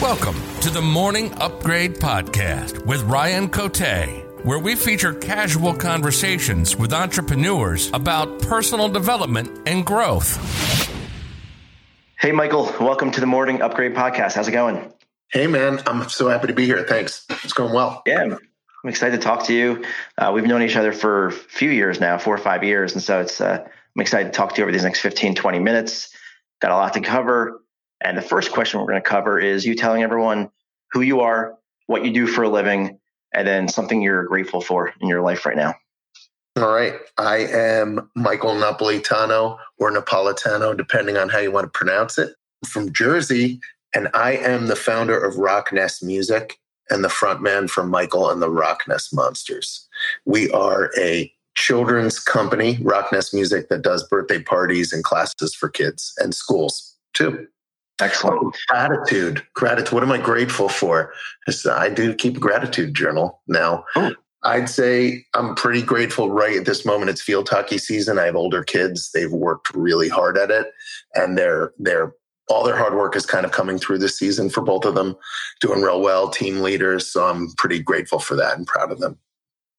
Welcome to the Morning Upgrade Podcast with Ryan Cote, where we feature casual conversations with entrepreneurs about personal development and growth. Hey, Michael, welcome to the Morning Upgrade Podcast. How's it going? Hey, man, I'm so happy to be here. Thanks. It's going well. Yeah, I'm excited to talk to you. Uh, we've known each other for a few years now, four or five years. And so it's, uh, I'm excited to talk to you over these next 15, 20 minutes. Got a lot to cover. And the first question we're going to cover is you telling everyone who you are, what you do for a living, and then something you're grateful for in your life right now. All right. I am Michael Napolitano or Napolitano, depending on how you want to pronounce it, from Jersey. And I am the founder of Rocknest Music and the frontman for Michael and the Rocknest Monsters. We are a children's company, Rocknest Music, that does birthday parties and classes for kids and schools too. Excellent. Oh, gratitude. Gratitude. What am I grateful for? I do keep a gratitude journal now. Oh. I'd say I'm pretty grateful right at this moment. It's field hockey season. I have older kids. They've worked really hard at it and they're, they're, all their hard work is kind of coming through this season for both of them, doing real well, team leaders. So I'm pretty grateful for that and proud of them.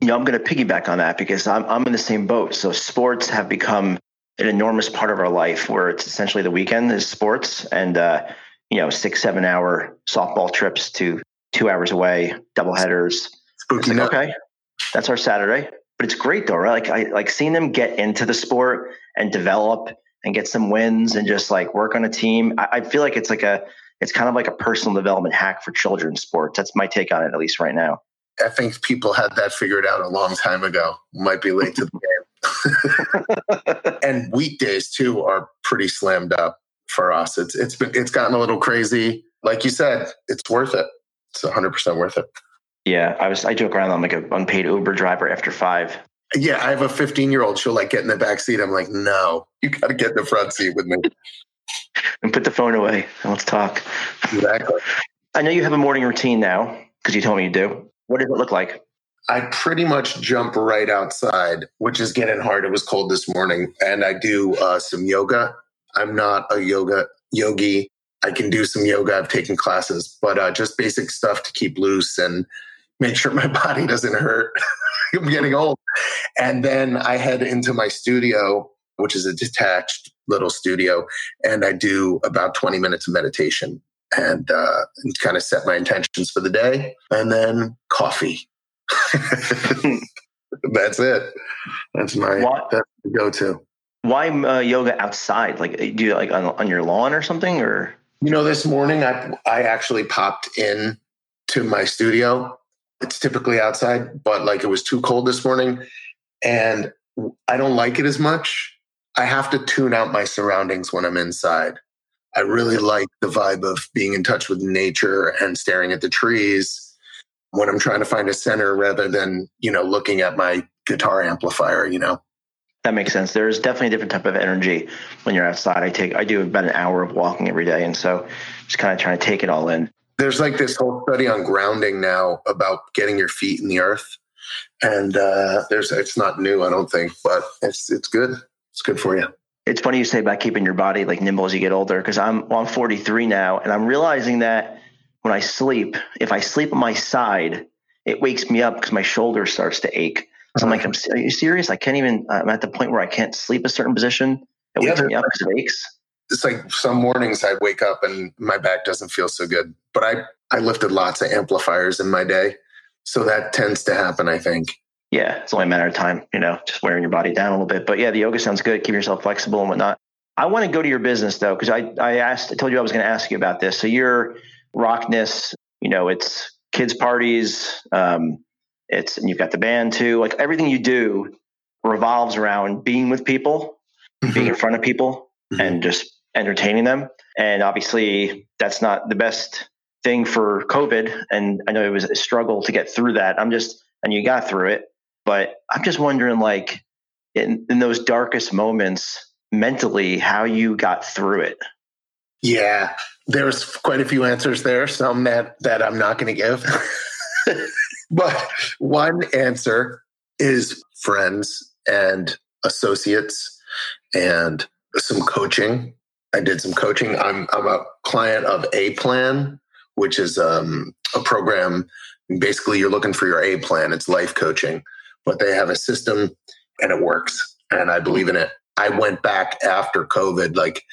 You know, I'm going to piggyback on that because I'm, I'm in the same boat. So sports have become an enormous part of our life where it's essentially the weekend is sports and uh, you know six seven hour softball trips to two hours away double headers like, okay that's our saturday. But it's great though right? Like i like seeing them get into the sport and develop and get some wins and just like work on a team I, I feel like it's like a it's kind of like a personal development hack for children's sports. That's my take on it at least right now. I think people had that figured out a long time ago. Might be late to the game. and weekdays too are pretty slammed up for us. It's it's been it's gotten a little crazy. Like you said, it's worth it. It's 100 percent worth it. Yeah, I was I joke around. I'm like an unpaid Uber driver after five. Yeah, I have a 15 year old. She'll like get in the back seat. I'm like, no, you got to get in the front seat with me. and put the phone away and let's talk. Exactly. I know you have a morning routine now because you told me you do. What does it look like? I pretty much jump right outside, which is getting hard. It was cold this morning, and I do uh, some yoga. I'm not a yoga yogi. I can do some yoga. I've taken classes, but uh, just basic stuff to keep loose and make sure my body doesn't hurt. I'm getting old. And then I head into my studio, which is a detached little studio, and I do about 20 minutes of meditation and, uh, and kind of set my intentions for the day. And then coffee that's it. That's my why, that's the go-to. Why uh, yoga outside? Like, do you like on, on your lawn or something? Or you know, this morning I I actually popped in to my studio. It's typically outside, but like it was too cold this morning, and I don't like it as much. I have to tune out my surroundings when I'm inside. I really like the vibe of being in touch with nature and staring at the trees when I'm trying to find a center rather than, you know, looking at my guitar amplifier, you know. That makes sense. There's definitely a different type of energy when you're outside. I take I do about an hour of walking every day and so just kind of trying to take it all in. There's like this whole study on grounding now about getting your feet in the earth. And uh there's it's not new, I don't think, but it's it's good. It's good for you. It's funny you say about keeping your body like nimble as you get older because I'm well, I'm 43 now and I'm realizing that when I sleep, if I sleep on my side, it wakes me up because my shoulder starts to ache. So I'm like, uh-huh. I'm, are you serious? I can't even, I'm at the point where I can't sleep a certain position. It wakes me up because it aches. It's like some mornings I wake up and my back doesn't feel so good. But I, I lifted lots of amplifiers in my day. So that tends to happen, I think. Yeah, it's only a matter of time, you know, just wearing your body down a little bit. But yeah, the yoga sounds good. Keep yourself flexible and whatnot. I want to go to your business though, because I, I asked, I told you I was going to ask you about this. So you're Rocknest. You know, it's kids parties. Um, it's and you've got the band too. Like everything you do revolves around being with people, mm-hmm. being in front of people, mm-hmm. and just entertaining them. And obviously, that's not the best thing for COVID. And I know it was a struggle to get through that. I'm just and you got through it, but I'm just wondering, like in, in those darkest moments, mentally, how you got through it. Yeah, there's quite a few answers there, some that, that I'm not going to give. but one answer is friends and associates and some coaching. I did some coaching. I'm, I'm a client of A Plan, which is um, a program. Basically, you're looking for your A plan. It's life coaching, but they have a system and it works. And I believe in it. I went back after COVID, like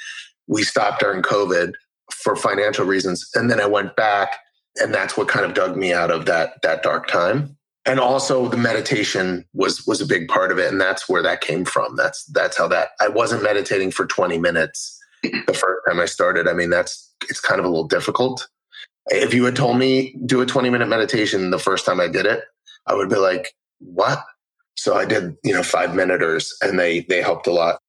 we stopped during COVID for financial reasons. And then I went back and that's what kind of dug me out of that that dark time. And also the meditation was was a big part of it. And that's where that came from. That's that's how that I wasn't meditating for 20 minutes the first time I started. I mean, that's it's kind of a little difficult. If you had told me do a 20 minute meditation the first time I did it, I would be like, what? So I did, you know, five minuters and they they helped a lot.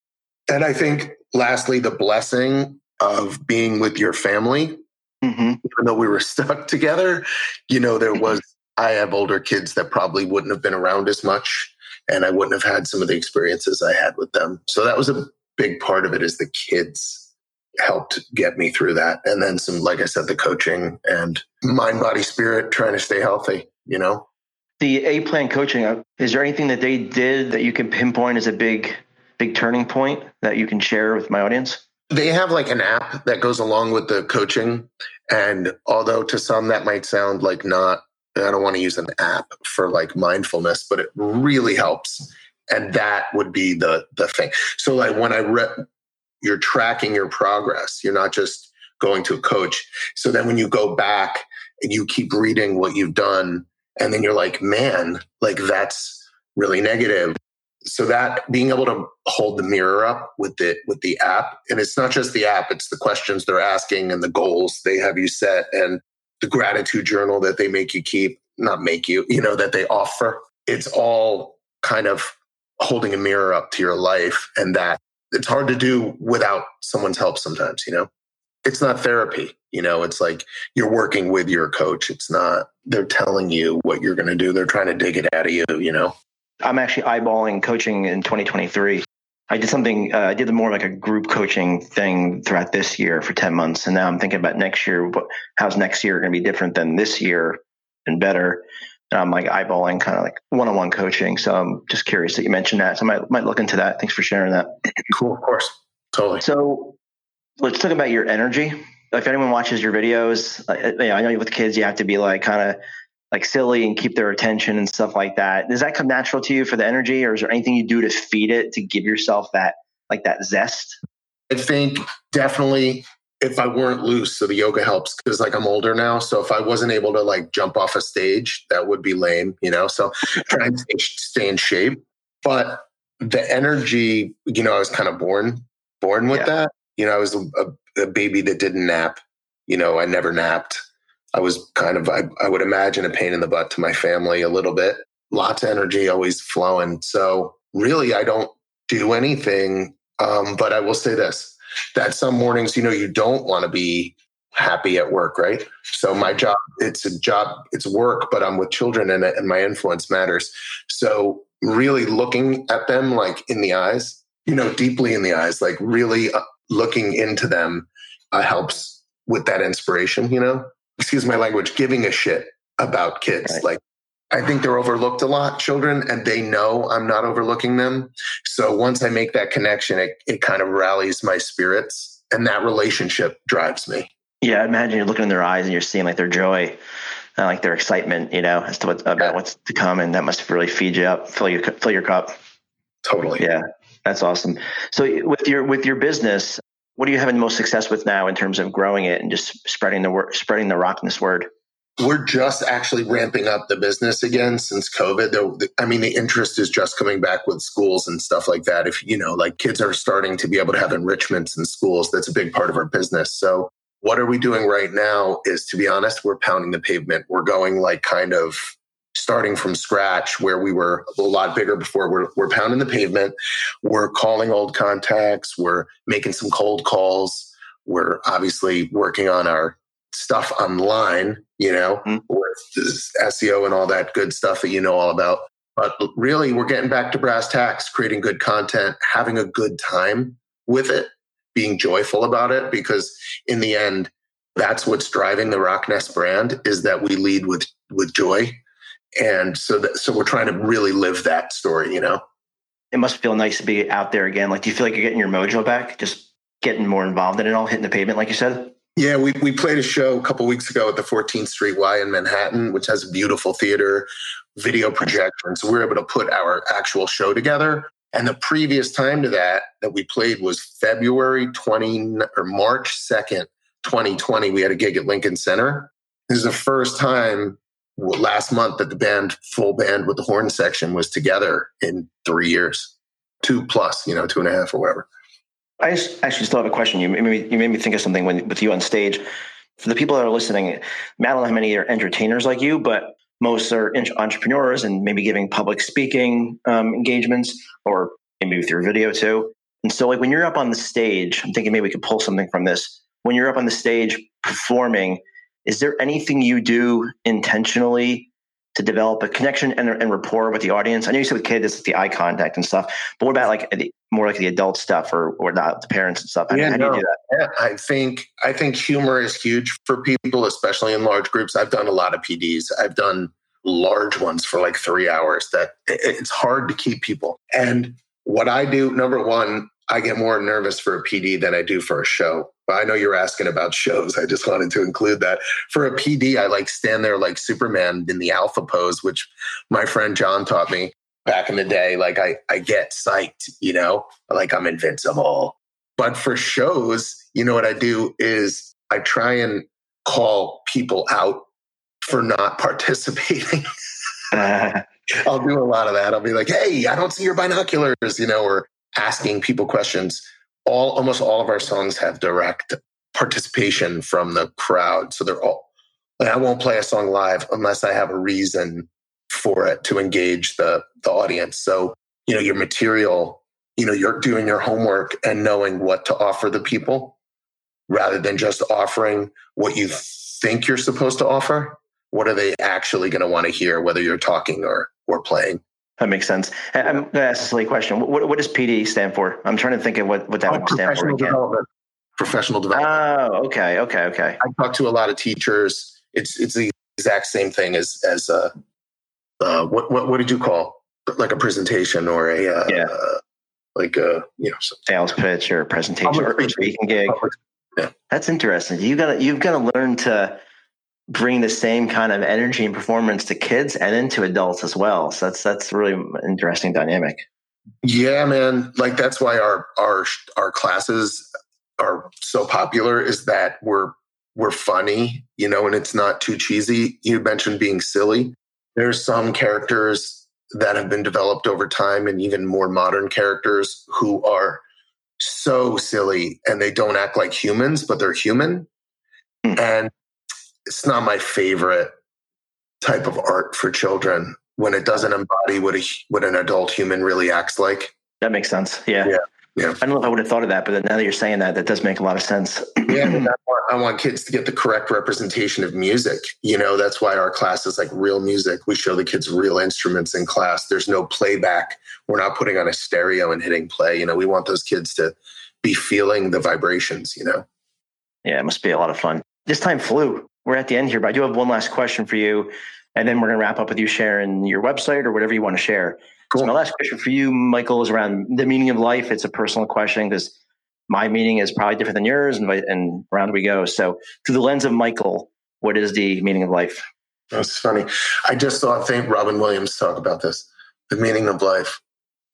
And I think lastly, the blessing of being with your family, mm-hmm. even though we were stuck together, you know, there was I have older kids that probably wouldn't have been around as much and I wouldn't have had some of the experiences I had with them. So that was a big part of it is the kids helped get me through that. And then some, like I said, the coaching and mind, body, spirit, trying to stay healthy, you know? The A plan coaching, uh, is there anything that they did that you can pinpoint as a big, big turning point that you can share with my audience? They have like an app that goes along with the coaching. And although to some that might sound like not, I don't want to use an app for like mindfulness, but it really helps. And that would be the the thing. So like when I read you're tracking your progress. You're not just going to a coach. So then when you go back and you keep reading what you've done, and then you're like, man, like that's really negative. So that being able to hold the mirror up with the with the app, and it's not just the app, it's the questions they're asking and the goals they have you set and the gratitude journal that they make you keep, not make you, you know, that they offer. It's all kind of holding a mirror up to your life and that it's hard to do without someone's help sometimes, you know? It's not therapy, you know, it's like you're working with your coach. It's not, they're telling you what you're going to do. They're trying to dig it out of you, you know? I'm actually eyeballing coaching in 2023. I did something, uh, I did more like a group coaching thing throughout this year for 10 months. And now I'm thinking about next year. What, how's next year going to be different than this year and better? And I'm like eyeballing kind of like one on one coaching. So I'm just curious that you mentioned that. So I might, might look into that. Thanks for sharing that. Cool. Of course. Totally. So let's talk about your energy. If anyone watches your videos, I know with kids, you have to be like kind of like silly and keep their attention and stuff like that. Does that come natural to you for the energy, or is there anything you do to feed it to give yourself that like that zest? I think definitely if I weren't loose, so the yoga helps because like I'm older now. So if I wasn't able to like jump off a stage, that would be lame, you know. So trying to stay in shape, but the energy, you know, I was kind of born born with yeah. that. You know, I was a, a, baby that didn't nap. You know, I never napped. I was kind of, I, I would imagine, a pain in the butt to my family a little bit. Lots of energy always flowing. So really, I don't do anything. Um, but I will say this that some mornings, you know, you don't want to be happy at work, right? So my job, it's a job, it's work, but I'm with children and, and my influence matters. So really looking at them like in the eyes, you know, deeply in the eyes, like really uh, looking into them uh, helps with that inspiration, you know? Excuse my language, giving a shit about kids. Right. Like I think they're overlooked a lot, children, and they know I'm not overlooking them. So once I make that connection, it, it kind of rallies my spirits and that relationship drives me. Yeah, I imagine you're looking in their eyes and you're seeing like their joy, uh, like their excitement, you know, as to what about yeah. what's to come, and that must really feed you up, fill your fill your cup. Totally. Yeah, that's awesome. So with your with your business, what are you having the most success with now in terms of growing it and just spreading the word, spreading the Rocknest word? we're just actually ramping up the business again since COVID. I mean, the interest is just coming back with schools and stuff like that. If, you know, like kids are starting to be able to have enrichments in schools, that's a big part of our business. So, what are we doing right now is, to be honest, we're pounding the pavement. We're going like kind of starting from scratch where we were a lot bigger before. We're, we're pounding the pavement. We're calling old contacts. We're making some cold calls. We're obviously working on our stuff online, you know, mm-hmm. with SEO and all that good stuff that you know all about. But really, we're getting back to brass tacks, creating good content, having a good time with it, being joyful about it, because in the end, that's what's driving the Rocknest brand is that we lead with with joy, and so that so we're trying to really live that story, you know. It must feel nice to be out there again. Like, do you feel like you're getting your mojo back? Just getting more involved in it all, hitting the pavement, like you said. Yeah, we, we played a show a couple weeks ago at the 14th Street Y in Manhattan, which has a beautiful theater, video projection. So we were able to put our actual show together. And the previous time to that that we played was February 20 or March 2nd, 2020. We had a gig at Lincoln Center. This is the first time last month that the band, full band with the horn section, was together in three years, two plus, you know, two and a half or whatever. I actually still have a question. You made me, you made me think of something when, with you on stage. For the people that are listening, Matt, don't know how many are entertainers like you, but most are entrepreneurs and maybe giving public speaking um, engagements or maybe your video too. And so, like when you're up on the stage, I'm thinking maybe we could pull something from this. When you're up on the stage performing, is there anything you do intentionally to develop a connection and, and rapport with the audience? I know you said with kids, it's the eye contact and stuff, but what about like the, more like the adult stuff or or not the parents and stuff? How, yeah, how no, do you do that? Yeah, I think I think humor is huge for people, especially in large groups. I've done a lot of PDs. I've done large ones for like three hours. That it's hard to keep people. And what I do, number one, I get more nervous for a PD than I do for a show. But I know you're asking about shows. I just wanted to include that. For a PD, I like stand there like Superman in the alpha pose, which my friend John taught me back in the day. Like I, I get psyched, you know, like I'm invincible. But for shows, you know what I do is I try and call people out for not participating. I'll do a lot of that. I'll be like, hey, I don't see your binoculars, you know, or asking people questions. All almost all of our songs have direct participation from the crowd. So they're all I won't play a song live unless I have a reason for it to engage the the audience. So, you know, your material, you know, you're doing your homework and knowing what to offer the people rather than just offering what you think you're supposed to offer. What are they actually going to want to hear, whether you're talking or or playing? That makes sense. I'm going to ask a silly question. What, what does PD stand for? I'm trying to think of what, what that oh, would stand for. Again. Development. Professional development. Oh, okay, okay, okay. I talk to a lot of teachers. It's it's the exact same thing as as uh, uh what what what did you call like a presentation or a uh, yeah. Uh, like a you know sales pitch or a presentation or a speaking gig. Yeah. That's interesting. You got to you've got to learn to bring the same kind of energy and performance to kids and into adults as well. So that's that's really interesting dynamic. Yeah, man. Like that's why our our our classes are so popular is that we're we're funny, you know, and it's not too cheesy. You mentioned being silly. There's some characters that have been developed over time and even more modern characters who are so silly and they don't act like humans, but they're human. Mm. And it's not my favorite type of art for children when it doesn't embody what a what an adult human really acts like. That makes sense. Yeah. Yeah. Yeah. I don't know if I would have thought of that, but now that you're saying that, that does make a lot of sense. yeah, I want, I want kids to get the correct representation of music. You know, that's why our class is like real music. We show the kids real instruments in class. There's no playback. We're not putting on a stereo and hitting play. You know, we want those kids to be feeling the vibrations. You know. Yeah, it must be a lot of fun. This time flew we're at the end here, but I do have one last question for you. And then we're going to wrap up with you sharing your website or whatever you want to share. Cool. So my last question for you, Michael, is around the meaning of life. It's a personal question because my meaning is probably different than yours, and, and around we go. So, through the lens of Michael, what is the meaning of life? That's funny. I just saw, I think Robin Williams talk about this. The meaning of life.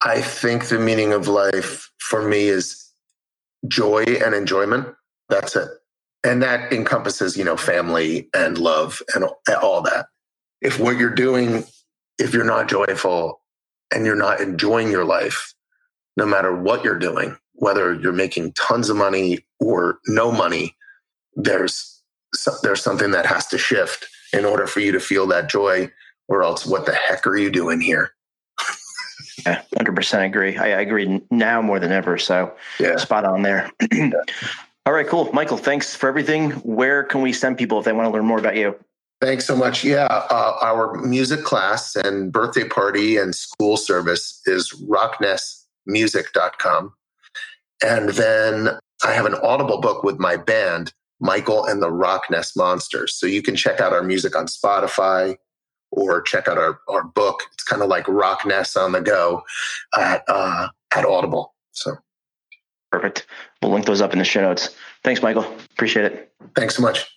I think the meaning of life for me is joy and enjoyment. That's it and that encompasses you know family and love and all that if what you're doing if you're not joyful and you're not enjoying your life no matter what you're doing whether you're making tons of money or no money there's there's something that has to shift in order for you to feel that joy or else what the heck are you doing here yeah, 100% agree. I, I agree now more than ever. So, yeah. spot on there. All right, cool. Michael, thanks for everything. Where can we send people if they want to learn more about you? Thanks so much. Yeah, uh, our music class and birthday party and school service is rocknestmusic.com. And then I have an audible book with my band, Michael and the Rocknest Monsters. So you can check out our music on Spotify or check out our, our book. It's kind of like Rocknest on the go at, uh, at Audible. So Perfect. We'll link those up in the show notes. Thanks, Michael. Appreciate it. Thanks so much.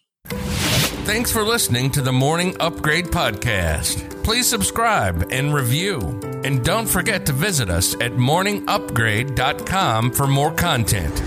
Thanks for listening to the Morning Upgrade Podcast. Please subscribe and review. And don't forget to visit us at morningupgrade.com for more content.